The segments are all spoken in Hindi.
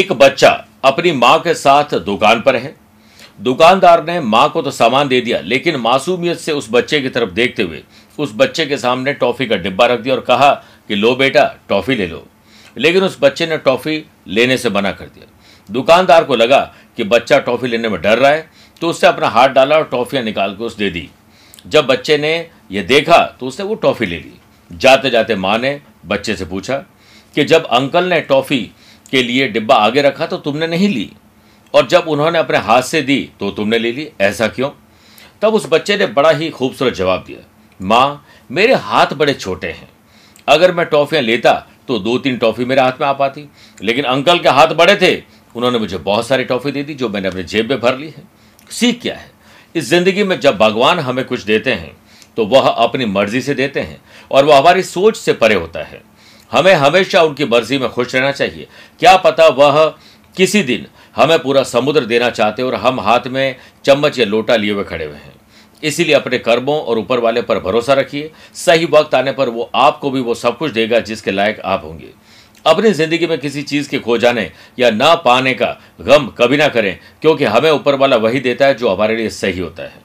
एक बच्चा अपनी माँ के साथ दुकान पर है। दुकानदार ने माँ को तो सामान दे दिया, लेकिन मासूमियत से उस बच्चे की तरफ़ देखते हुए उस बच्चे के सामने टॉफी का डिब्बा रख दिया और कहा कि, लो बेटा, टॉफी ले लो। लेकिन उस बच्चे ने टॉफी लेने से मना कर दिया। दुकानदार को लगा कि बच्चा टॉफी लेने में डर रहा है तो उसने अपना हाथ डाला और टॉफियाँ निकाल के उस दे दी। जब बच्चे ने यह देखा तो उसने वो टॉफी ले ली। जाते जाते माँ ने बच्चे से पूछा कि, जब अंकल ने टॉफी के लिए डिब्बा आगे रखा तो तुमने नहीं ली। और जब उन्होंने अपने हाथ से दी तो तुमने ले ली। ऐसा क्यों? तब उस बच्चे ने बड़ा ही खूबसूरत जवाब दिया, माँ, मेरे हाथ बड़े छोटे हैं। अगर मैं टॉफियाँ लेता तो दो तीन टॉफी मेरे हाथ में आ पाती। लेकिन अंकल के हाथ बड़े थे, उन्होंने मुझे बहुत सारी टॉफी दे दी, जो मैंने अपने जेब में भर ली है। सीख क्या है? इस ज़िंदगी में जब भगवान हमें कुछ देते हैं तो वह अपनी मर्ज़ी से देते हैं, और वह हमारी सोच से परे होता है। हमें हमेशा उनकी मर्ज़ी में खुश रहना चाहिए। क्या पता वह किसी दिन हमें पूरा समुद्र देना चाहते और हम हाथ में चम्मच या लोटा लिए हुए खड़े हुए हैं। इसीलिए अपने कर्मों और ऊपर वाले पर भरोसा रखिए। सही वक्त आने पर वो आपको भी वो सब कुछ देगा जिसके लायक आप होंगे। अपनी ज़िंदगी में किसी चीज़ के खो जाने या ना पाने का गम कभी ना करें, क्योंकि हमें ऊपर वाला वही देता है जो हमारे लिए सही होता है।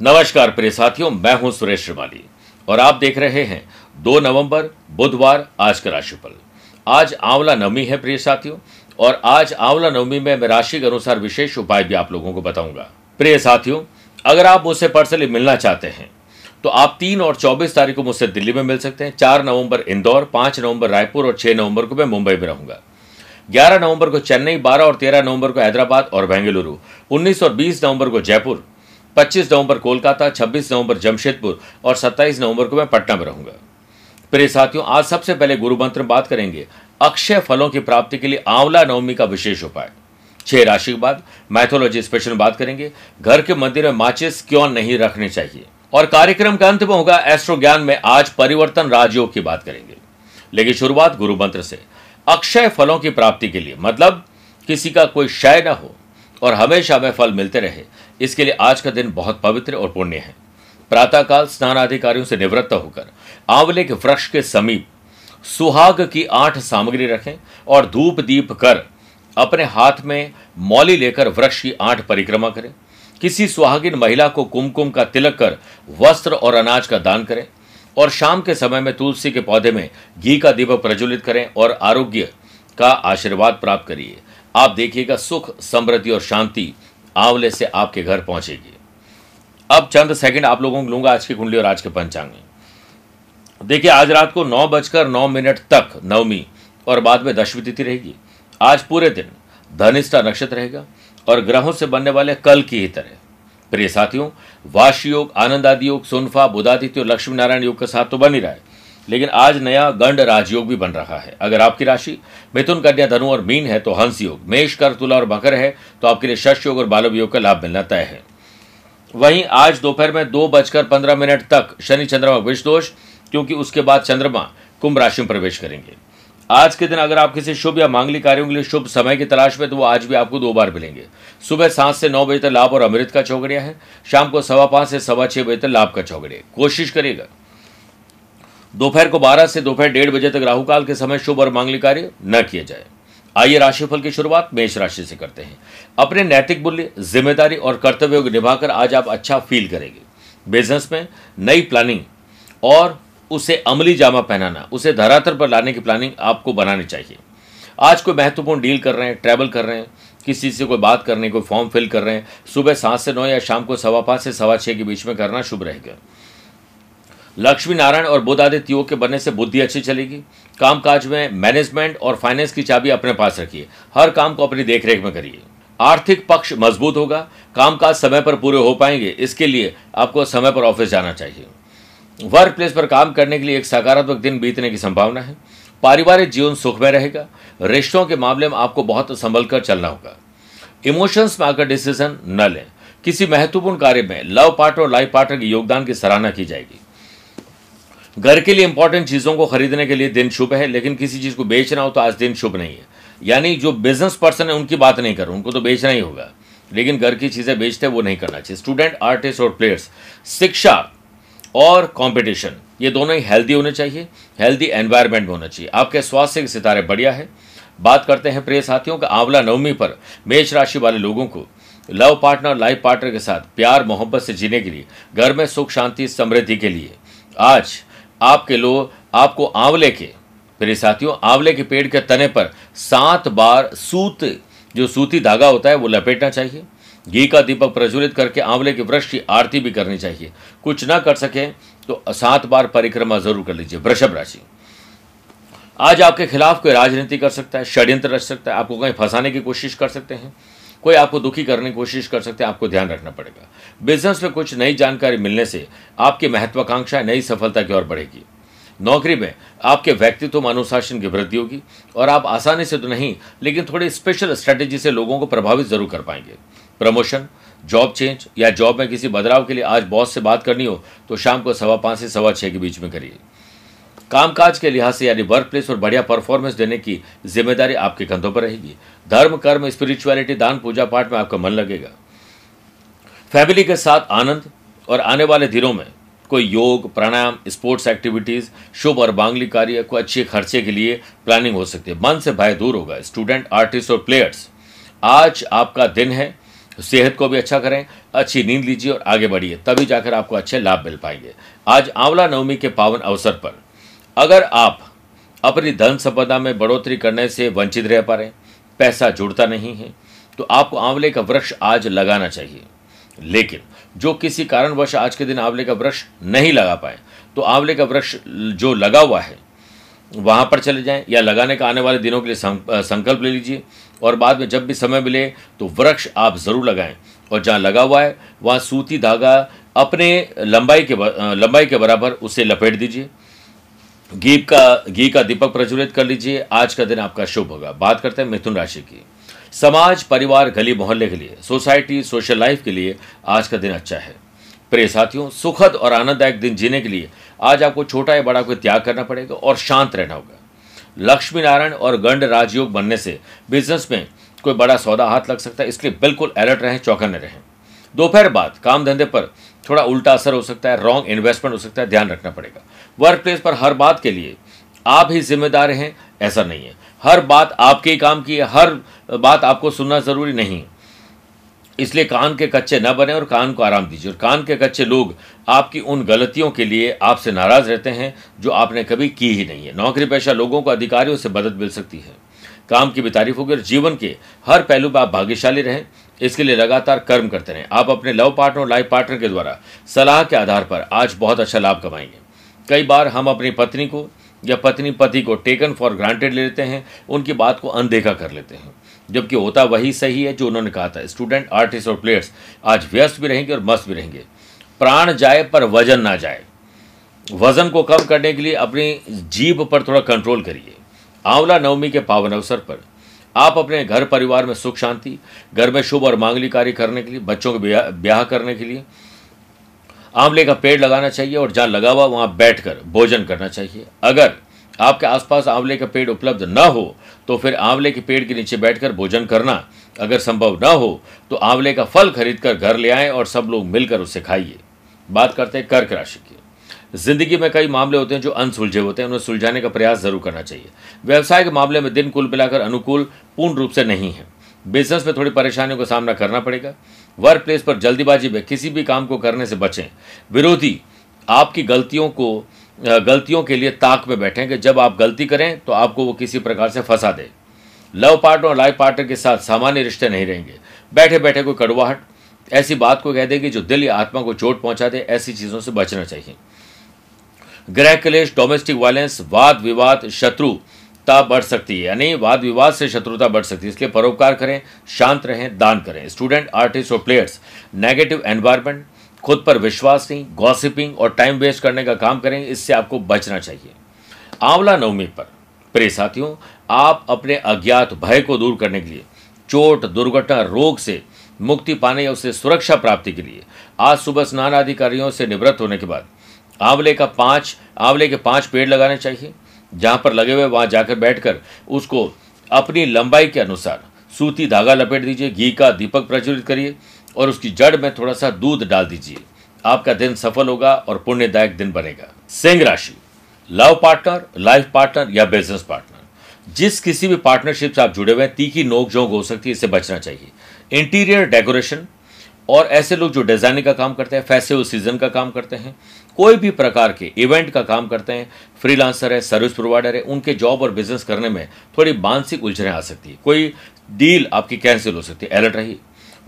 नमस्कार प्रिय साथियों, मैं हूँ सुरेश श्रीमाली और आप देख रहे हैं दो नवंबर, बुधवार, आज का राशिफल। आज आंवला नवमी है, प्रिय साथियों, और आज आंवला नवमी में मैं राशि के अनुसार विशेष उपाय भी आप लोगों को बताऊँगा। प्रिय साथियों, अगर आप मुझसे पर्सनली मिलना चाहते हैं तो आप तीन और चौबीस तारीख को मुझसे दिल्ली में मिल सकते हैं, चार नवंबर इंदौर, पाँच नवंबर रायपुर और छह नवंबर को मैं मुंबई में रहूँगा। ग्यारह नवंबर को चेन्नई, बारह और तेरह नवंबर को हैदराबाद और बेंगलुरु, उन्नीस और बीस नवंबर को जयपुर, पच्चीस नवंबर कोलकाता, छब्बीस नवंबर जमशेदपुर और सत्ताईस नवंबर को मैं पटना में रहूँगा। प्रिय साथियों, आज सबसे पहले गुरु मंत्र में बात करेंगे। अक्षय फलों की प्राप्ति के लिए आंवला नवमी का विशेष उपाय। छह राशि के बाद मैथोलॉजी स्पेशल में बात करेंगे। घर के मंदिर में माचिस क्यों नहीं रखने चाहिए? और कार्यक्रम का अंत में होगा एस्ट्रो ज्ञान में। आज परिवर्तन राजयोग की बात करेंगे। लेकिन शुरुआत गुरु मंत्र से। अक्षय फलों की प्राप्ति के लिए मतलब किसी का कोई क्षय न हो और हमेशा हमें फल मिलते रहे। इसके लिए आज का दिन बहुत पवित्र और पुण्य है। प्रातःकाल स्नान अधिकारियों से निवृत्त होकर आंवले के वृक्ष के समीप सुहाग की आठ सामग्री रखें और धूप दीप कर अपने हाथ में मौली लेकर वृक्ष की आठ परिक्रमा करें। किसी सुहागिन महिला को कुमकुम का तिलक कर वस्त्र और अनाज का दान करें और शाम के समय में तुलसी के पौधे में घी का दीपक प्रज्वलित करें और आरोग्य का आशीर्वाद प्राप्त करिए। आप देखिएगा सुख, समृद्धि और शांति आंवले से आपके घर पहुंचेगी। अब चंद सेकंड आप लोगों को लूँगा आज की कुंडली और आज के पंचांग में। देखिए, आज रात को नौ बजकर नौ मिनट तक नवमी और बाद में दशमी तिथि रहेगी। आज पूरे दिन धनिष्ठा नक्षत्र रहेगा और ग्रहों से बनने वाले कल की ही तरह। प्रिय साथियों वाश योग आनंद आदि योग, सोनफा, बुधादित्य और लक्ष्मी नारायण योग के साथ तो बन ही रहा है। लेकिन आज नया गंड राजयोग भी बन रहा है। अगर आपकी राशि मिथुन, कन्या, धनु और मीन है तो हंस योग, मेष कर तुला और मकर है तो आपके लिए शश योग और बालव योग का लाभ मिलना तय है। वहीं आज दोपहर में दो बजकर पंद्रह मिनट तक शनि चंद्रमा विष दोष क्योंकि उसके बाद चंद्रमा कुंभ राशि में प्रवेश करेंगे। आज के दिन अगर आप किसी शुभ या मांगलिक कार्यों के लिए शुभ समय की तलाश में तो वो आज भी आपको दो बार मिलेंगे। सुबह सात से नौ बजे तक लाभ और अमृत का चौगड़िया है। शाम को सवा पाँच से सवा छह बजे तक लाभ का चौगड़िया कोशिश करेगा दोपहर को बारह से दोपहर डेढ़ बजे तक राहुकाल के समय शुभ और मांगलिक कार्य न किए जाए। आइए राशिफल की शुरुआत मेष राशि से करते हैं। अपने नैतिक मूल्य, ज़िम्मेदारी और कर्तव्यों को निभाकर आज आप अच्छा फील करेंगे। बिज़नेस में नई प्लानिंग और उसे अमली जामा पहनाना, उसे धरातल पर लाने की प्लानिंग आपको बनानी चाहिए। आज कोई महत्वपूर्ण डील कर रहे हैं ट्रैवल कर रहे हैं, किसी से कोई बात करने, कोई फॉर्म फिल कर रहे हैं, सुबह सात से नौ या शाम को सवा पाँच से सवा छः के बीच में करना शुभ रहेगा। लक्ष्मी नारायण और बुद्ध आदित्य योग के बनने से बुद्धि अच्छी चलेगी। कामकाज में मैनेजमेंट और फाइनेंस की चाबी अपने पास रखिए। हर काम को अपनी देखरेख में करिए। आर्थिक पक्ष मज़बूत होगा, कामकाज समय पर पूरे हो पाएँगे, इसके लिए आपको समय पर ऑफ़िस जाना चाहिए। वर्क प्लेस पर काम करने के लिए एक सकारात्मक दिन बीतने की संभावना है। पारिवारिक जीवन सुखमय रहेगा। रिश्तों के मामले में आपको बहुत संभल कर चलना होगा। इमोशंस में आकर डिसीज़न न लें। किसी महत्वपूर्ण कार्य में लव पार्टनर और लाइफ पार्टनर के योगदान की सराहना की जाएगी। घर के लिए इंपॉर्टेंट चीज़ों को खरीदने के लिए दिन शुभ है, लेकिन किसी चीज़ को बेचना हो तो आज दिन शुभ नहीं है। यानी जो बिज़नेस पर्सन है, उनकी बात नहीं करो, उनको तो बेचना ही होगा। लेकिन घर की चीज़ें बेचते वो नहीं करना चाहिए। स्टूडेंट आर्टिस्ट और प्लेयर्स शिक्षा और कंपटीशन ये दोनों ही हेल्दी होने चाहिए हेल्दी एनवायरनमेंट में होना चाहिए। आपके स्वास्थ्य के सितारे बढ़िया है। बात करते हैं प्रिय साथियों का, आंवला नवमी पर, मेष राशि वाले लोगों को। लव पार्टनर लाइफ पार्टनर के साथ प्यार, मोहब्बत से जीने के लिए, घर में सुख, शांति, समृद्धि के लिए। आज आपके लोग आपको आंवले के, मेरे साथियों, आंवले के पेड़ के तने पर सात बार सूत, जो सूती धागा होता है, वो लपेटना चाहिए। घी का दीपक प्रज्वलित करके आंवले के वृक्ष की आरती भी करनी चाहिए। कुछ ना कर सके तो सात बार परिक्रमा ज़रूर कर लीजिए, वृषभ राशि। आज आपके खिलाफ कोई राजनीति कर सकता है, षड्यंत्र रच सकता है, आपको कहीं फंसाने की कोशिश कर सकते हैं। कोई आपको दुखी करने की कोशिश कर सकते हैं, आपको ध्यान रखना पड़ेगा। बिज़नेस में कुछ नई जानकारी मिलने से आपकी महत्वाकांक्षा, नई सफलता की ओर बढ़ेगी। नौकरी में आपके व्यक्तित्व में अनुशासन की वृद्धि होगी और आप आसानी से तो नहीं, लेकिन थोड़ी स्पेशल स्ट्रेटेजी से लोगों को प्रभावित ज़रूर कर पाएँगे। प्रमोशन जॉब चेंज या जॉब में किसी बदलाव के लिए आज बॉस से बात करनी हो तो शाम को सवा पाँच से सवा छः के बीच में करिए। कामकाज के लिहाज से यानी वर्क प्लेस और बढ़िया परफॉर्मेंस देने की ज़िम्मेदारी आपके कंधों पर रहेगी। धर्म, कर्म स्पिरिचुअलिटी दान, पूजा पाठ में आपका मन लगेगा। फैमिली के साथ आनंद और आने वाले दिनों में कोई योग, प्राणायाम स्पोर्ट्स एक्टिविटीज़ शुभ और बांगली कार्य को अच्छे खर्चे के लिए प्लानिंग हो सकती है। मन से भय दूर होगा। स्टूडेंट आर्टिस्ट और प्लेयर्स आज आपका दिन है। सेहत को भी अच्छा करें, अच्छी नींद लीजिए और आगे बढ़िए, तभी जाकर आपको अच्छे लाभ मिल पाएँगे। आज आंवला नवमी के पावन अवसर पर अगर आप अपनी धन संपदा में बढ़ोतरी करने से वंचित रह पा रहे पैसा जुड़ता नहीं है तो आपको आंवले का वृक्ष आज लगाना चाहिए। लेकिन जो किसी कारणवश आज के दिन आंवले का वृक्ष नहीं लगा पाए तो आंवले का वृक्ष जो लगा हुआ है, वहाँ पर चले जाएँ या लगाने का आने वाले दिनों के लिए संकल्प ले लीजिए। और बाद में जब भी समय मिले तो वृक्ष आप ज़रूर लगाएँ। और जहाँ लगा हुआ है, वहाँ सूती धागा अपने लंबाई के लंबाई के बराबर उसे लपेट दीजिए। घी का घी का दीपक प्रज्वलित कर लीजिए। आज का दिन आपका शुभ होगा। बात करते हैं मिथुन राशि की। समाज, परिवार, गली, मोहल्ले के लिए, सोसाइटी, सोशल लाइफ के लिए आज का दिन अच्छा है। प्रिय साथियों, सुखद और आनंददायक दिन जीने के लिए आज आपको छोटा या बड़ा कोई त्याग करना पड़ेगा और शांत रहना होगा। लक्ष्मी नारायण और गंड राजयोग बनने से बिज़नेस में कोई बड़ा सौदा हाथ लग सकता है इसलिए बिल्कुल अलर्ट रहें, चौकन्ने रहें। दोपहर बाद काम धंधे पर थोड़ा उल्टा असर हो सकता है रॉन्ग इन्वेस्टमेंट हो सकता है, ध्यान रखना पड़ेगा। वर्क प्लेस पर हर बात के लिए आप ही जिम्मेदार हैं, ऐसा नहीं है। हर बात आपके काम की है, हर बात आपको सुनना ज़रूरी नहीं इसलिए कान के कच्चे न बने और कान को आराम दीजिए। और कान के कच्चे लोग आपकी उन गलतियों के लिए आपसे नाराज़ रहते हैं, जो आपने कभी की ही नहीं है। नौकरी पेशा लोगों को अधिकारियों से मदद मिल सकती है। काम की भी तारीफ़ होगी और जीवन के हर पहलू पर आप भाग्यशाली रहें। इसके लिए लगातार कर्म करते रहें। आप अपने लव पार्टनर और लाइफ पार्टनर के द्वारा सलाह के आधार पर आज बहुत अच्छा लाभ कमाएँगे। कई बार हम अपनी पत्नी को या पत्नी पति को टेकन फॉर ग्रांटेड ले लेते हैं, उनकी बात को अनदेखा कर लेते हैं। जबकि होता वही सही है जो उन्होंने कहा था। स्टूडेंट आर्टिस्ट और प्लेयर्स आज व्यस्त भी रहेंगे और मस्त भी रहेंगे। प्राण जाए पर वज़न ना जाए। वज़न को कम करने के लिए अपनी जीभ पर थोड़ा कंट्रोल करिए। आंवला नवमी के पावन अवसर पर आप अपने घर परिवार में सुख शांति, घर में शुभ और मांगली कार्य करने के लिए, बच्चों के ब्याह करने के लिए आंवले का पेड़ लगाना चाहिए और जहाँ लगा हुआ वहाँ बैठकर भोजन करना चाहिए। अगर आपके आसपास आंवले का पेड़ उपलब्ध न हो तो फिर आंवले के पेड़ के नीचे बैठकर भोजन करना, अगर संभव न हो तो आंवले का फल खरीद कर घर ले आएँ और सब लोग मिलकर उसे खाइए। बात करते हैं कर्क राशि की। ज़िंदगी में कई मामले होते हैं जो अनसुलझे होते हैं, उन्हें सुलझाने का प्रयास ज़रूर करना चाहिए। व्यवसाय के मामले में दिन कुल मिलाकर अनुकूल, पूर्ण रूप से नहीं है। बिज़नेस में थोड़ी परेशानियों का सामना करना पड़ेगा। वर्क प्लेस पर जल्दीबाजी में किसी भी काम को करने से बचें। विरोधी, आपकी गलतियों को गलतियों के लिए ताक में बैठेंगे जब आप गलती करें तो आपको वो किसी प्रकार से फंसा दे। लव पार्टनर और लाइफ पार्टनर के साथ सामान्य रिश्ते नहीं रहेंगे। बैठे बैठे कोई कड़वाहट, ऐसी बात को कह देगी जो दिल या आत्मा को चोट पहुँचा दे, ऐसी चीज़ों से बचना चाहिए। गृह क्लेश डोमेस्टिक वायलेंस वाद विवाद शत्रुता बढ़ सकती है, यानी वाद विवाद से शत्रुता बढ़ सकती है, इसलिए परोपकार करें, शांत रहें, दान करें। स्टूडेंट आर्टिस्ट और प्लेयर्स नेगेटिव एनवायरमेंट खुद पर विश्वास नहीं गॉसिपिंग और टाइम वेस्ट करने का काम करें, इससे आपको बचना चाहिए। आंवला नवमी पर प्रे साथियों, आप अपने अज्ञात भय को दूर करने के लिए, चोट, दुर्घटना, रोग से मुक्ति पाने या उससे सुरक्षा प्राप्ति के लिए, आज सुबह स्नान आदि कार्यों से निवृत्त होने के बाद, आंवले का पाँच, आंवले के पाँच पेड़ लगाने चाहिए। जहाँ पर लगे हुए वहाँ जाकर बैठकर उसको अपनी लंबाई के अनुसार सूती धागा लपेट दीजिए, घी का दीपक प्रज्वलित करिए और उसकी जड़ में थोड़ा सा दूध डाल दीजिए। आपका दिन सफल होगा और पुण्यदायक दिन बनेगा। सिंह राशि, लव पार्टनर, लाइफ पार्टनर या बिज़नेस पार्टनर। जिस किसी भी पार्टनरशिप से आप जुड़े हुए हैं, तीखी नोक झोंक हो सकती है इससे बचना चाहिए। इंटीरियर डेकोरेशन और ऐसे लोग जो डिज़ाइनिंग का काम करते हैं फेस्टिवल सीज़न का काम करते हैं, कोई भी प्रकार के इवेंट का काम करते हैं फ्रीलांसर है सर्विस प्रोवाइडर है, उनके जॉब और बिज़नेस करने में थोड़ी मानसिक उलझने आ सकती है। कोई डील आपकी कैंसिल हो सकती है अलर्ट रही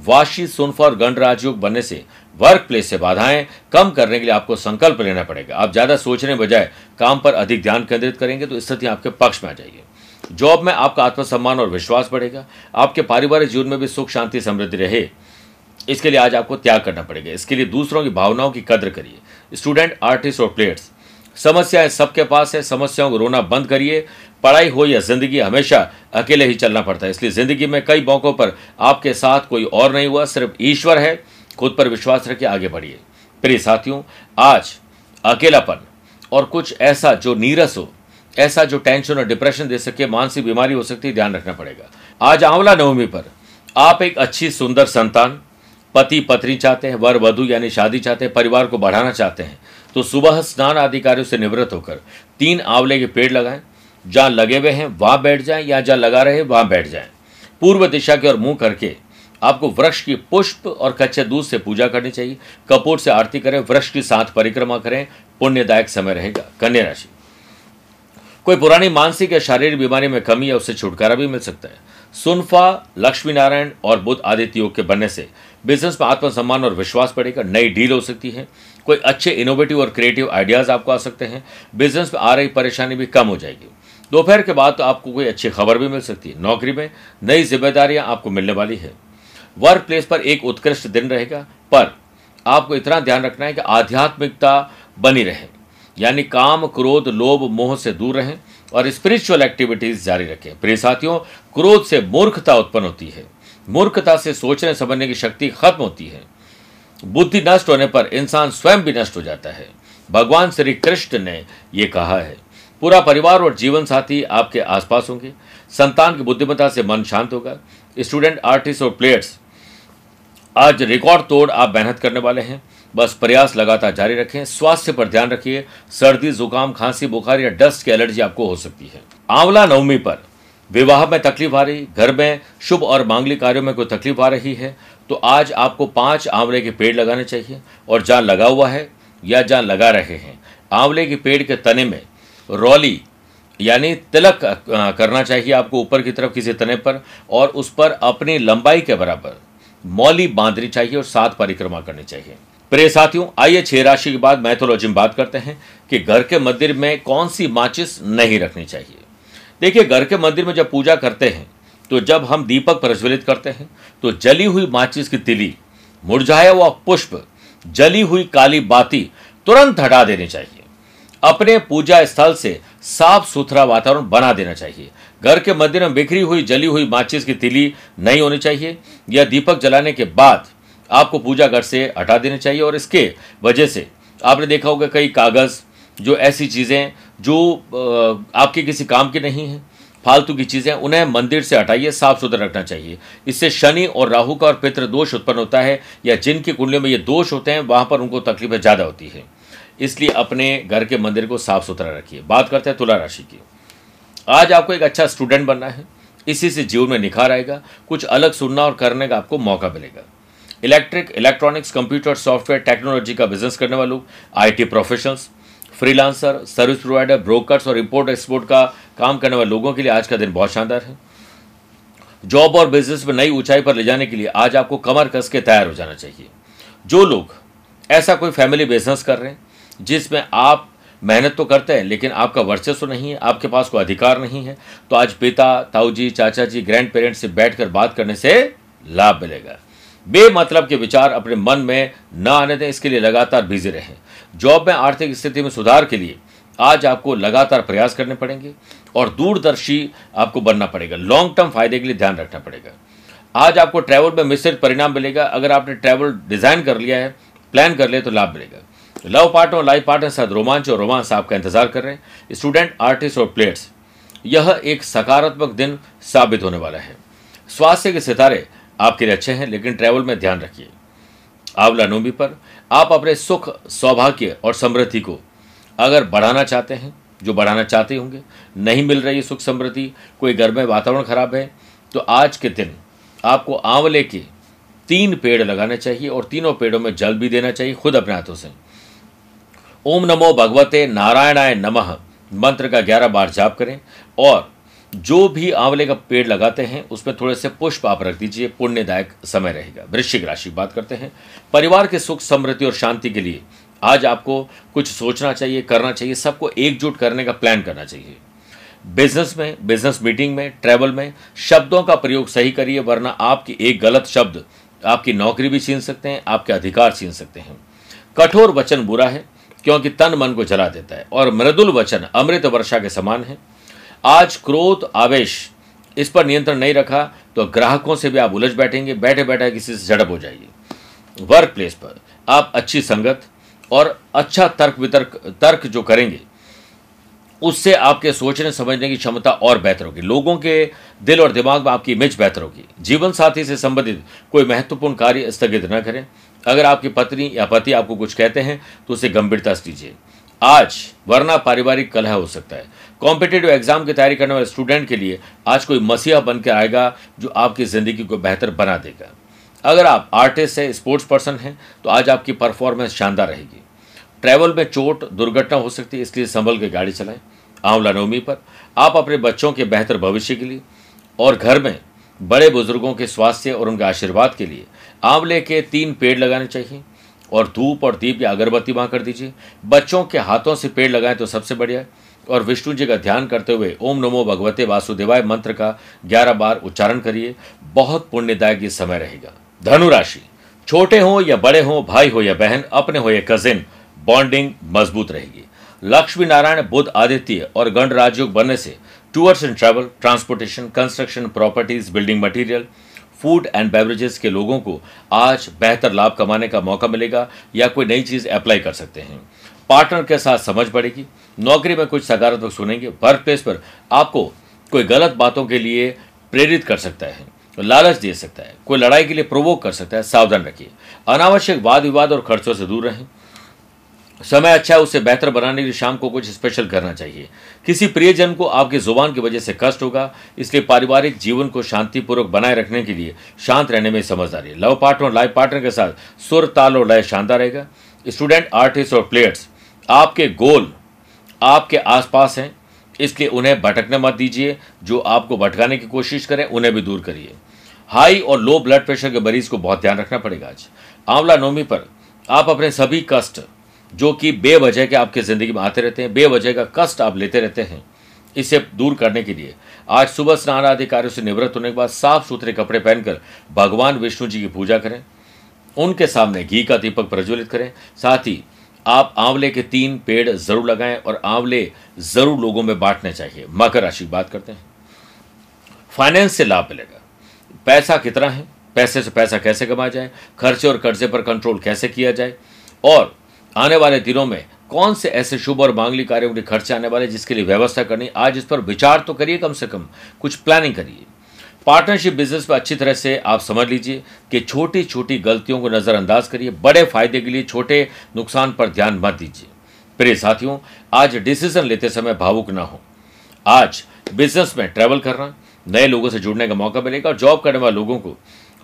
वाशी, सुनफा और गण राजयोग बनने से वर्क प्लेस से बाधाएँ कम करने के लिए आपको संकल्प लेना पड़ेगा। आप ज़्यादा सोचने बजाय काम पर अधिक ध्यान केंद्रित करेंगे तो स्थिति आपके पक्ष में आ जाएगी। जॉब में आपका आत्मसम्मान और विश्वास बढ़ेगा, आपके पारिवारिक जीवन में भी सुख, शांति, समृद्धि रहे। इसके लिए आज आपको त्याग करना पड़ेगा। इसके लिए दूसरों की भावनाओं की कद्र करिए। स्टूडेंट आर्टिस्ट और प्लेयर्स समस्याएँ सबके पास है, समस्याओं को रोना बंद करिए। पढ़ाई हो या ज़िंदगी, हमेशा अकेले ही चलना पड़ता है। इसलिए ज़िंदगी में कई मौकों पर आपके साथ कोई और नहीं हुआ, सिर्फ़ ईश्वर है। खुद पर विश्वास रखिए, आगे बढ़िए। प्रिय साथियों, आज अकेलापन और कुछ ऐसा जो नीरस हो, ऐसा जो टेंशन और डिप्रेशन दे सके, मानसिक बीमारी हो सकती है, ध्यान रखना पड़ेगा। आज आंवला नवमी पर आप एक अच्छी, सुंदर संतान पति पत्नी चाहते हैं, वर वधु यानी शादी चाहते हैं, परिवार को बढ़ाना चाहते हैं। तो सुबह स्नान आदि कार्यों से निवृत्त होकर तीन आंवले के पेड़ लगाएँ। जहाँ लगे हुए हैं, वहाँ बैठ जाएँ, या जहाँ लगा रहे हैं, वहाँ बैठ जाएँ। पूर्व दिशा की ओर मुँह करके आपको वृक्ष की पुष्प और कच्चे दूध से पूजा करनी चाहिए। कपूर से आरती करें, वृक्ष की साथ परिक्रमा करें, पुण्यदायक समय रहेगा, कन्या राशि। कोई पुरानी मानसिक या शारीरिक बीमारी में कमी या उससे छुटकारा भी मिल सकता है। सुनफा लक्ष्मी नारायण और बुद्ध आदित्य योग के बनने से बिज़नेस में आत्मसम्मान और विश्वास बढ़ेगा, नई डील हो सकती है। कोई अच्छे इनोवेटिव और क्रिएटिव आइडियाज़ आपको आ सकते हैं। बिज़नेस में आ रही परेशानी भी कम हो जाएगी। दोपहर के बाद तो आपको कोई अच्छी खबर भी मिल सकती है। नौकरी में नई जिम्मेदारियाँ आपको मिलने वाली है। वर्क प्लेस पर एक उत्कृष्ट दिन रहेगा, पर आपको इतना ध्यान रखना है कि आध्यात्मिकता बनी रहे। यानी काम, क्रोध, लोभ, मोह से दूर रहें और स्पिरिचुअल एक्टिविटीज़ जारी रखें। प्रिय साथियों, क्रोध से मूर्खता उत्पन्न होती है। मूर्खता से सोचने समझने की शक्ति खत्म होती है। बुद्धि नष्ट होने पर इंसान स्वयं भी नष्ट हो जाता है। भगवान श्री कृष्ण ने यह कहा है, पूरा परिवार और जीवन साथी आपके आसपास होंगे। संतान की बुद्धिमत्ता से मन शांत होगा। स्टूडेंट, आर्टिस्ट और प्लेयर्स, आज रिकॉर्ड तोड़ आप मेहनत करने वाले हैं। बस प्रयास लगातार जारी रखें। स्वास्थ्य पर ध्यान रखिए। सर्दी, जुकाम, खांसी, बुखार या डस्ट की एलर्जी आपको हो सकती है। आंवला नवमी पर विवाह में तकलीफ़ आ रही, घर में शुभ और मांगलिक कार्यों में कोई तकलीफ़ आ रही है तो आज आपको पाँच आंवले के पेड़ लगाने चाहिए, और जहाँ लगा हुआ है, या जहाँ लगा रहे हैं, आंवले के पेड़ के तने में रौली, यानी तिलक करना चाहिए आपको ऊपर की तरफ़ किसी तने पर, और उस पर अपनी लंबाई के बराबर मौली बांधनी चाहिए और सात परिक्रमा करनी चाहिए। प्रिय साथियों, आइए छह राशि के बाद मैथोलॉजी में बात करते हैं कि घर के मंदिर में कौन सी माचिस नहीं रखनी चाहिए। देखिए, घर के मंदिर में जब पूजा करते हैं तो जब हम दीपक प्रज्वलित करते हैं तो जली हुई माचिस की तिली, मुरझाया हुआ पुष्प, जली हुई काली बाती तुरंत हटा देनी चाहिए। अपने पूजा स्थल से साफ़ सुथरा वातावरण बना देना चाहिए। घर के मंदिर में बिखरी हुई, जली हुई माचिस की तिली नहीं होनी चाहिए। या दीपक जलाने के बाद आपको पूजा घर से हटा देनी चाहिए। और इसके वजह से आपने देखा होगा कई कागज़, जो ऐसी चीज़ें जो आपके किसी काम की नहीं है, फालतू की चीज़ें, उन्हें मंदिर से हटाइए साफ़ सुथरा रखना चाहिए। इससे शनि और राहु का और पितृ दोष उत्पन्न होता है, या जिनकी कुंडलियों में ये दोष होते हैं, वहाँ पर उनको तकलीफें ज़्यादा होती है। इसलिए अपने घर के मंदिर को साफ़ सुथरा रखिए। बात करते हैं तुला राशि की। आज आपको एक अच्छा स्टूडेंट बनना है। इसी से जीवन में निखार आएगा। कुछ अलग सुनना और करने का आपको मौका मिलेगा। Electric electronics computer software technology का बिज़नेस करने वालों IT professionals freelancer service provider brokers और इंपोर्ट एक्सपोर्ट का काम करने वाले लोगों के लिए आज का दिन बहुत शानदार है। जॉब और बिज़नेस में नई ऊंचाई पर ले जाने के लिए आज आपको कमर कस के तैयार हो जाना चाहिए। जो लोग ऐसा कोई फैमिली बिज़नेस कर रहे हैं, जिसमें आप मेहनत तो करते हैं, लेकिन आपका वर्चस्व नहीं है, आपके पास कोई अधिकार नहीं है तो आज पिता, ताऊ जी, चाचा जी ग्रैंड पेरेंट्स से बैठकर बात करने से लाभ मिलेगा। बेमतलब के विचार अपने मन में न आने दें, इसके लिए लगातार बिज़ी रहें। जॉब में आर्थिक स्थिति में सुधार के लिए आज आपको लगातार प्रयास करने पड़ेंगे और दूरदर्शी आपको बनना पड़ेगा। लॉन्ग टर्म फ़ायदे के लिए ध्यान रखना पड़ेगा। आज आपको ट्रैवल में मिश्रित परिणाम मिलेगा। अगर आपने ट्रैवल डिज़ाइन कर लिया है प्लान कर लिया तो लाभ मिलेगा। लव पार्टनर लाइफ पार्टनर साथ रोमांच और रोमांस आपका इंतज़ार कर रहे हैं। स्टूडेंट आर्टिस्ट और प्लेयर्स यह एक सकारात्मक दिन साबित होने वाला है। स्वास्थ्य के सितारे आपके लिए अच्छे हैं, लेकिन ट्रैवल में ध्यान रखिए। आंवला नोमी पर, आप अपने सुख, सौभाग्य और समृद्धि को अगर बढ़ाना चाहते हैं, जो बढ़ाना चाहते होंगे, नहीं मिल रही सुख समृद्धि, कोई घर में वातावरण खराब है तो आज के दिन आपको आंवले के तीन पेड़ लगाने चाहिए और तीनों पेड़ों में जल भी देना चाहिए खुद अपने हाथों से। ओम नमो भगवते नारायणाय नमः। मंत्र का ग्यारह बार जाप करें और जो भी आंवले का पेड़ लगाते हैं, उसमें थोड़े से पुष्प आप रख दीजिए, पुण्यदायक समय रहेगा। वृश्चिक राशि बात करते हैं। परिवार के सुख, समृद्धि और शांति के लिए आज आपको कुछ सोचना चाहिए, करना चाहिए, सबको एकजुट करने का प्लान करना चाहिए। बिज़नेस में, बिज़नेस मीटिंग में, ट्रैवल में शब्दों का प्रयोग सही करिए, वरना आपकी एक गलत शब्द आपकी नौकरी भी छीन सकते हैं, आपके अधिकार छीन सकते हैं। कठोर वचन बुरा है, क्योंकि तन मन को जला देता है और मृदुल वचन अमृत वर्षा के समान है। आज क्रोध, आवेश इस पर नियंत्रण नहीं रखा तो ग्राहकों से भी आप उलझ बैठेंगे बैठे बैठे किसी से झड़प हो जाएगी। वर्क प्लेस पर आप अच्छी संगत और अच्छा तर्क वितर्क, तर्क जो करेंगे, उससे आपके सोचने, समझने की क्षमता और बेहतर होगी। लोगों के दिल और दिमाग में आपकी इमेज बेहतर होगी। जीवन साथी से संबंधित कोई महत्वपूर्ण कार्य स्थगित न करें। अगर आपकी पत्नी या पति आपको कुछ कहते हैं तो उसे गंभीरता से लीजिए आज, वरना पारिवारिक कलह हो सकता है। कॉम्पिटेटिव एग्ज़ाम की तैयारी करने वाले स्टूडेंट के लिए आज कोई मसीहा बन के आएगा जो आपकी ज़िंदगी को बेहतर बना देगा। अगर आप आर्टिस्ट हैं स्पोर्ट्स पर्सन हैं तो आज आपकी परफॉर्मेंस शानदार रहेगी। ट्रैवल में चोट, दुर्घटना हो सकती है, इसलिए संभल के गाड़ी चलाएँ। आंवला नवमी पर आप अपने बच्चों के बेहतर भविष्य के लिए और घर में बड़े बुज़ुर्गों के स्वास्थ्य और उनके आशीर्वाद के लिए आंवले के तीन पेड़ लगाने चाहिए और धूप और दीप या अगरबत्ती वहाँ कर दीजिए। बच्चों के हाथों से पेड़ लगाएँ तो सबसे बढ़िया है। और विष्णु जी का ध्यान करते हुए ओम नमो भगवते वासुदेवाय मंत्र का ग्यारह बार उच्चारण करिए। बहुत पुण्यदायक ये समय रहेगा। धनु राशि छोटे हों या बड़े हों, भाई हो या बहन, अपने हो या कजिन बॉन्डिंग मज़बूत रहेगी। लक्ष्मी नारायण बुद्ध आदित्य और गण राजयोग बनने से tours and travel transportation construction properties building material food and beverages के लोगों को आज बेहतर लाभ कमाने का मौका मिलेगा या कोई नई चीज़ अप्लाई कर सकते हैं। पार्टनर के साथ समझ बढ़ेगी। नौकरी में कुछ सकारात्मक सुनेंगे, वर्क प्लेस पर आपको कोई गलत बातों के लिए प्रेरित कर सकता है, लालच दे सकता है, कोई लड़ाई के लिए प्रोवोक कर सकता है, सावधान रखिए। अनावश्यक वाद विवाद और खर्चों से दूर रहें। समय अच्छा है, उसे बेहतर बनाने के लिए शाम को कुछ स्पेशल करना चाहिए। किसी प्रियजन को आपकी ज़ुबान की वजह से कष्ट होगा, इसलिए पारिवारिक जीवन को शांतिपूर्वक बनाए रखने के लिए शांत रहने में समझदारी लव पार्टनर लाइफ पार्टनर के साथ सुर, ताल और लय शानदार रहेगा। स्टूडेंट आर्टिस्ट और प्लेयर्स आपके गोल आपके आसपास हैं इसलिए उन्हें भटकने मत दीजिए। जो आपको भटकाने की कोशिश करें, उन्हें भी दूर करिए। हाई और लो ब्लड प्रेशर के मरीज़ को बहुत ध्यान रखना पड़ेगा आज। आंवला नौमी पर आप अपने सभी कष्ट, जो कि बेवजह के आपके ज़िंदगी में आते रहते हैं, बेवजह का कष्ट आप लेते रहते हैं, इसे दूर करने के लिए। आज सुबह स्नान आदि कार्यों से निवृत्त होने के बाद साफ़ सुथरे कपड़े पहनकर भगवान विष्णु जी की पूजा करें। उनके सामने घी का दीपक प्रज्वलित करें। साथ ही आप आंवले के तीन पेड़ ज़रूर लगाएँ और आंवले ज़रूर लोगों में बांटने चाहिए। मकर राशि की बात करते हैं। फाइनेंस से लाभ मिलेगा। पैसा कितना है? पैसे से पैसा कैसे कमाया जाए? खर्चे और कर्जे पर कंट्रोल कैसे किया जाए? और आने वाले दिनों में कौन से ऐसे शुभ और मांगली कार्यों के खर्चे आने वाले जिसके लिए व्यवस्था करनी आज इस पर विचार तो करिए कम से कम। कुछ प्लानिंग करिए। पार्टनरशिप बिज़नेस पर अच्छी तरह से आप समझ लीजिए कि छोटी छोटी गलतियों को नज़रअंदाज करिए, बड़े फ़ायदे के लिए छोटे नुकसान पर ध्यान मत दीजिए। प्रिय साथियों, आज डिसीज़न लेते समय भावुक ना हो। आज बिज़नेस में ट्रैवल करना, नए लोगों से जुड़ने का मौका मिलेगा और जॉब करने वाले लोगों को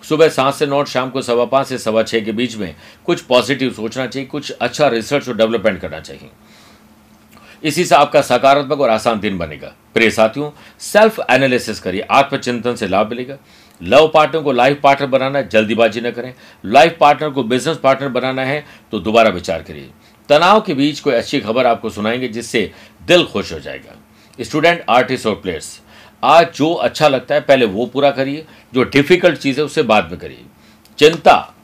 सुबह सात से नौ शाम को सवा पाँच से सवा छः के बीच में कुछ पॉजिटिव सोचना चाहिए, कुछ अच्छा रिसर्च और डेवलपमेंट करना चाहिए। इसी से आपका सकारात्मक और आसान दिन बनेगा। प्रिय साथियों सेल्फ एनालिसिस करिए। आत्मचिंतन से लाभ मिलेगा। लव पार्टनर को लाइफ पार्टनर बनाना है, जल्दीबाजी न करें। लाइफ पार्टनर को बिज़नेस पार्टनर बनाना है तो दोबारा विचार करिए। तनाव के बीच कोई अच्छी खबर आपको सुनाएँगे, जिससे दिल खुश हो जाएगा। स्टूडेंट आर्टिस्ट और प्लेयर्स आज जो अच्छा लगता है, पहले वो पूरा करिए। जो डिफ़िकल्ट चीज़ है उससे बाद में करिए। चिंता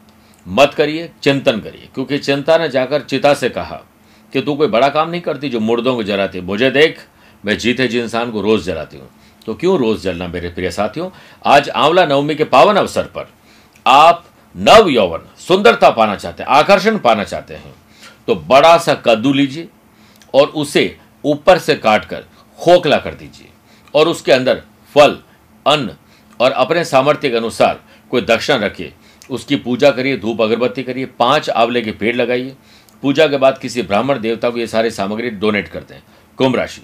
मत करिए, चिंतन करिए। क्योंकि चिंता ने जाकर चिता से कहा कि तू कोई बड़ा काम नहीं करती, जो मुर्दों को जराती मुझे देख मैं जीते जी इंसान को रोज़ जलाती हूँ। तो क्यों रोज़ जलना मेरे प्रिय साथियों? आज आंवला नवमी के पावन अवसर पर आप नव यौवन, सुंदरता पाना चाहते हैं, आकर्षण पाना चाहते हैं। तो बड़ा सा कद्दू लीजिए और उसे ऊपर से काटकर खोखला कर दीजिए और उसके अंदर फल, अन्न और अपने सामर्थ्य के अनुसार कोई दक्षिणा रखिए। उसकी पूजा करिए, धूप अगरबत्ती करिए, पाँच आंवले के पेड़ लगाइए। पूजा के बाद किसी ब्राह्मण देवता को ये सारी सामग्री डोनेट करते हैं कुंभ राशि।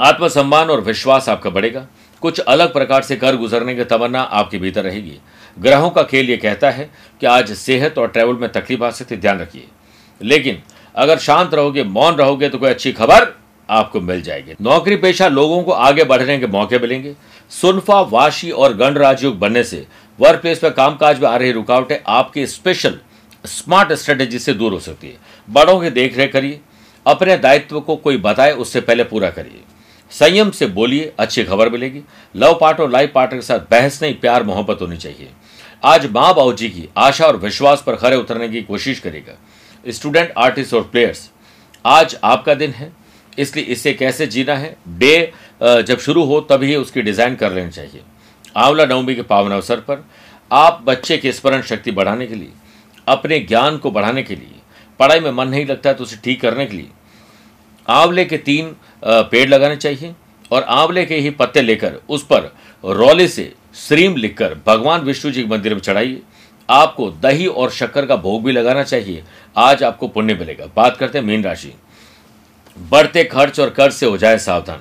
आत्मसम्मान और विश्वास आपका बढ़ेगा। कुछ अलग प्रकार से कर गुजरने की तमन्ना आपके भीतर रहेगी। ग्रहों का खेल ये कहता है कि आज सेहत और ट्रैवल में तकलीफ़ आ सकती, ध्यान रखिए। लेकिन अगर शांत रहोगे, मौन रहोगे तो कोई अच्छी खबर आपको मिल जाएगी। नौकरी पेशा लोगों को आगे बढ़ने के मौके मिलेंगे। सुनफा, वाशी और गण राजयोग बनने से वर्क प्लेस पर कामकाज में आ रही रुकावटें आपकी स्पेशल स्मार्ट स्ट्रेटेजी से दूर हो सकती है। बड़ों की देखरेख करिए। अपने दायित्व को कोई बताए, उससे पहले पूरा करिए। संयम से बोलिए, अच्छी खबर मिलेगी। लव पार्ट और लाइफ पार्टनर के साथ बहस नहीं, प्यार, मोहब्बत होनी चाहिए। आज माँ बाबू जी की आशा और विश्वास पर खरे उतरने की कोशिश करेगा। स्टूडेंट, आर्टिस्ट और प्लेयर्स, आज आपका दिन है। इसलिए इसे कैसे जीना है? डे जब शुरू हो, तभी उसकी डिज़ाइन कर लेनी चाहिए। आंवला नवमी के पावन अवसर पर आप बच्चे की स्मरण शक्ति बढ़ाने के लिए, अपने ज्ञान को बढ़ाने के लिए, पढ़ाई में मन नहीं लगता है तो उसे ठीक करने के लिए आंवले के तीन पेड़ लगाने चाहिए और आंवले के ही पत्ते लेकर उस पर रौले से श्रीम लिखकर भगवान विष्णु जी के मंदिर में चढ़ाइए। आपको दही और शक्कर का भोग भी लगाना चाहिए। आज आपको पुण्य मिलेगा। बात करते हैं मीन राशि। बढ़ते खर्च और कर्ज से हो जाए सावधान।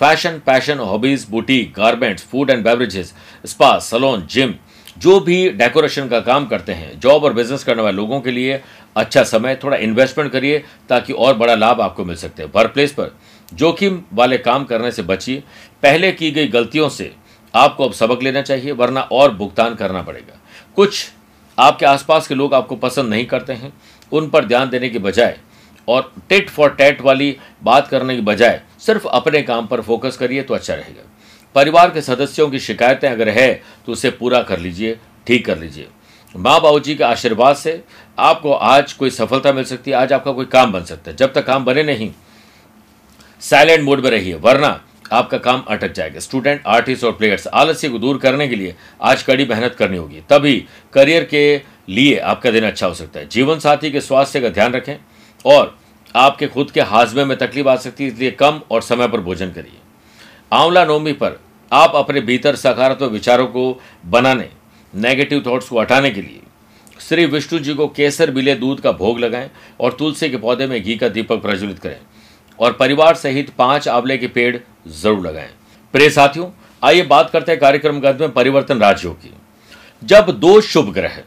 Fashion, passion, hobbies, boutique, garments, food and beverages, spa, salon, gym, जो भी डेकोरेशन का काम करते हैं, जॉब और बिज़नेस करने वाले लोगों के लिए अच्छा समय, थोड़ा इन्वेस्टमेंट करिए ताकि और बड़ा लाभ आपको मिल सकते हैं। वर्क प्लेस पर जोखिम वाले काम करने से बचिए। पहले की गई गलतियों से आपको अब सबक लेना चाहिए, वरना और भुगतान करना पड़ेगा। कुछ आपके आसपास के लोग आपको पसंद नहीं करते हैं। उन पर ध्यान देने के बजाय और टिट फॉर टैट वाली बात करने की बजाय सिर्फ़ अपने काम पर फोकस करिए तो अच्छा रहेगा। परिवार के सदस्यों की शिकायतें अगर है तो उसे पूरा कर लीजिए, ठीक कर लीजिए। माँ बाबू जी के आशीर्वाद से आपको आज कोई सफलता मिल सकती है, आज आपका कोई काम बन सकता है। जब तक काम बने नहीं साइलेंट मोड में रहिए, वरना आपका काम अटक जाएगा। स्टूडेंट आर्टिस्ट और प्लेयर्स आलस्य को दूर करने के लिए आज कड़ी मेहनत करनी होगी। तभी करियर के लिए आपका दिन अच्छा हो सकता है। जीवन साथी के स्वास्थ्य का ध्यान रखें और आपके खुद के हाजमे में तकलीफ़ आ सकती है, इसलिए कम और समय पर भोजन करिए। आंवला नवमी पर आप अपने भीतर सकारात्मक विचारों को बनाने नेगेटिव थॉट्स को हटाने के लिए श्री विष्णु जी को केसर बिले दूध का भोग लगाएँ और तुलसी के पौधे में घी का दीपक प्रज्वलित करें और परिवार सहित पाँच आंवले के पेड़ ज़रूर लगाएँ। प्रिय साथियों, आइए बात करते हैं कार्यक्रम गंध में परिवर्तन राज्यों की। जब दो शुभ ग्रह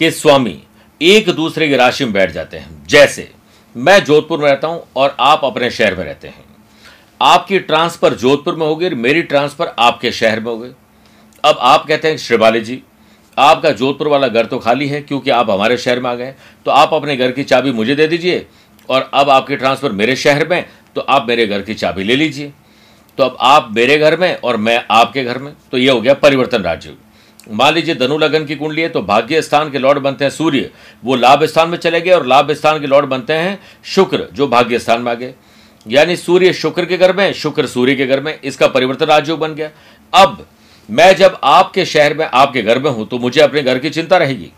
के स्वामी एक दूसरे की राशि में बैठ जाते हैं, जैसे मैं जोधपुर में रहता हूँ और आप अपने शहर में रहते हैं। आपकी ट्रांसफ़र जोधपुर में होगी और मेरी ट्रांसफ़र आपके शहर में होगी। अब आप कहते हैं श्रीवाली जी आपका जोधपुर वाला घर तो खाली है, क्योंकि आप हमारे शहर में आ गए तो आप अपने घर की चाबी मुझे दे दीजिए, और अब आपकी ट्रांसफ़र मेरे शहर में तो आप मेरे घर की चाबी ले लीजिए। तो अब आप मेरे घर में, और मैं आपके घर में तो ये हो गया परिवर्तन राज्य। मान लीजिए धनु लगन की कुंडली है तो भाग्य स्थान के लॉर्ड बनते हैं सूर्य। वो लाभ स्थान में चले गए, और लाभ स्थान के लॉर्ड बनते हैं शुक्र, जो भाग्य स्थान में आ गए। यानी सूर्य शुक्र के घर में, शुक्र सूर्य के घर में, इसका परिवर्तन राजयोग बन गया। अब मैं जब आपके शहर में, आपके घर में हूँ तो मुझे अपने घर की चिंता रहेगी।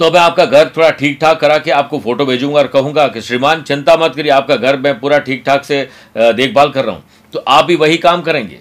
तो मैं आपका घर थोड़ा ठीक ठाक करा के आपको फ़ोटो भेजूँगा और कहूँगा कि श्रीमान, चिंता मत करिए, आपका घर मैं पूरा ठीक ठाक से देखभाल कर रहा हूँ। तो आप भी वही काम करेंगे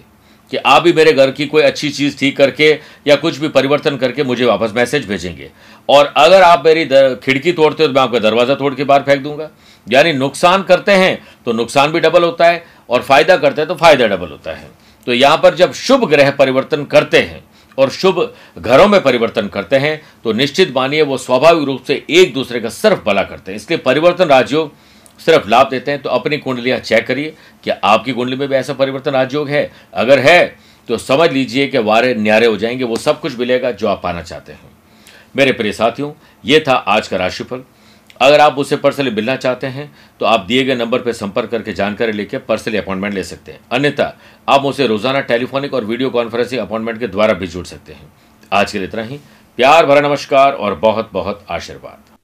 कि आप भी मेरे घर की कोई अच्छी चीज़ ठीक करके या कुछ भी परिवर्तन करके मुझे वापस मैसेज भेजेंगे। और अगर आप मेरी खिड़की तोड़ते हो तो मैं आपका दरवाज़ा तोड़ के बाहर फेंक दूँगा। यानी नुकसान करते हैं तो नुकसान भी डबल होता है और फ़ायदा करते हैं तो फ़ायदा डबल होता है। तो यहाँ पर जब शुभ ग्रह परिवर्तन करते हैं और शुभ घरों में परिवर्तन करते हैं तो निश्चित मानिए वो स्वाभाविक रूप से एक दूसरे का सिर्फ़ भला करते हैं। इसलिए परिवर्तन राजयोग सिर्फ़ लाभ देते हैं तो अपनी कुंडलियाँ चेक करिए कि आपकी कुंडली में भी ऐसा परिवर्तन राजयोग है। अगर है तो समझ लीजिए कि वारे न्यारे हो जाएँगे, वो सब कुछ मिलेगा जो आप पाना चाहते हैं। मेरे प्रिय साथियों, ये था आज का राशिफल। अगर आप उसे पर्सनली मिलना चाहते हैं तो आप दिए गए नंबर पर संपर्क करके जानकारी लेकर पर्सनली अपॉइंटमेंट ले सकते हैं। अन्यथा, आप उसे रोज़ाना टेलीफोनिक और वीडियो कॉन्फ्रेंसिंग अपॉइंटमेंट के द्वारा भी जुड़ सकते हैं। आज के लिए इतना ही। प्यार भरा नमस्कार और बहुत बहुत आशीर्वाद।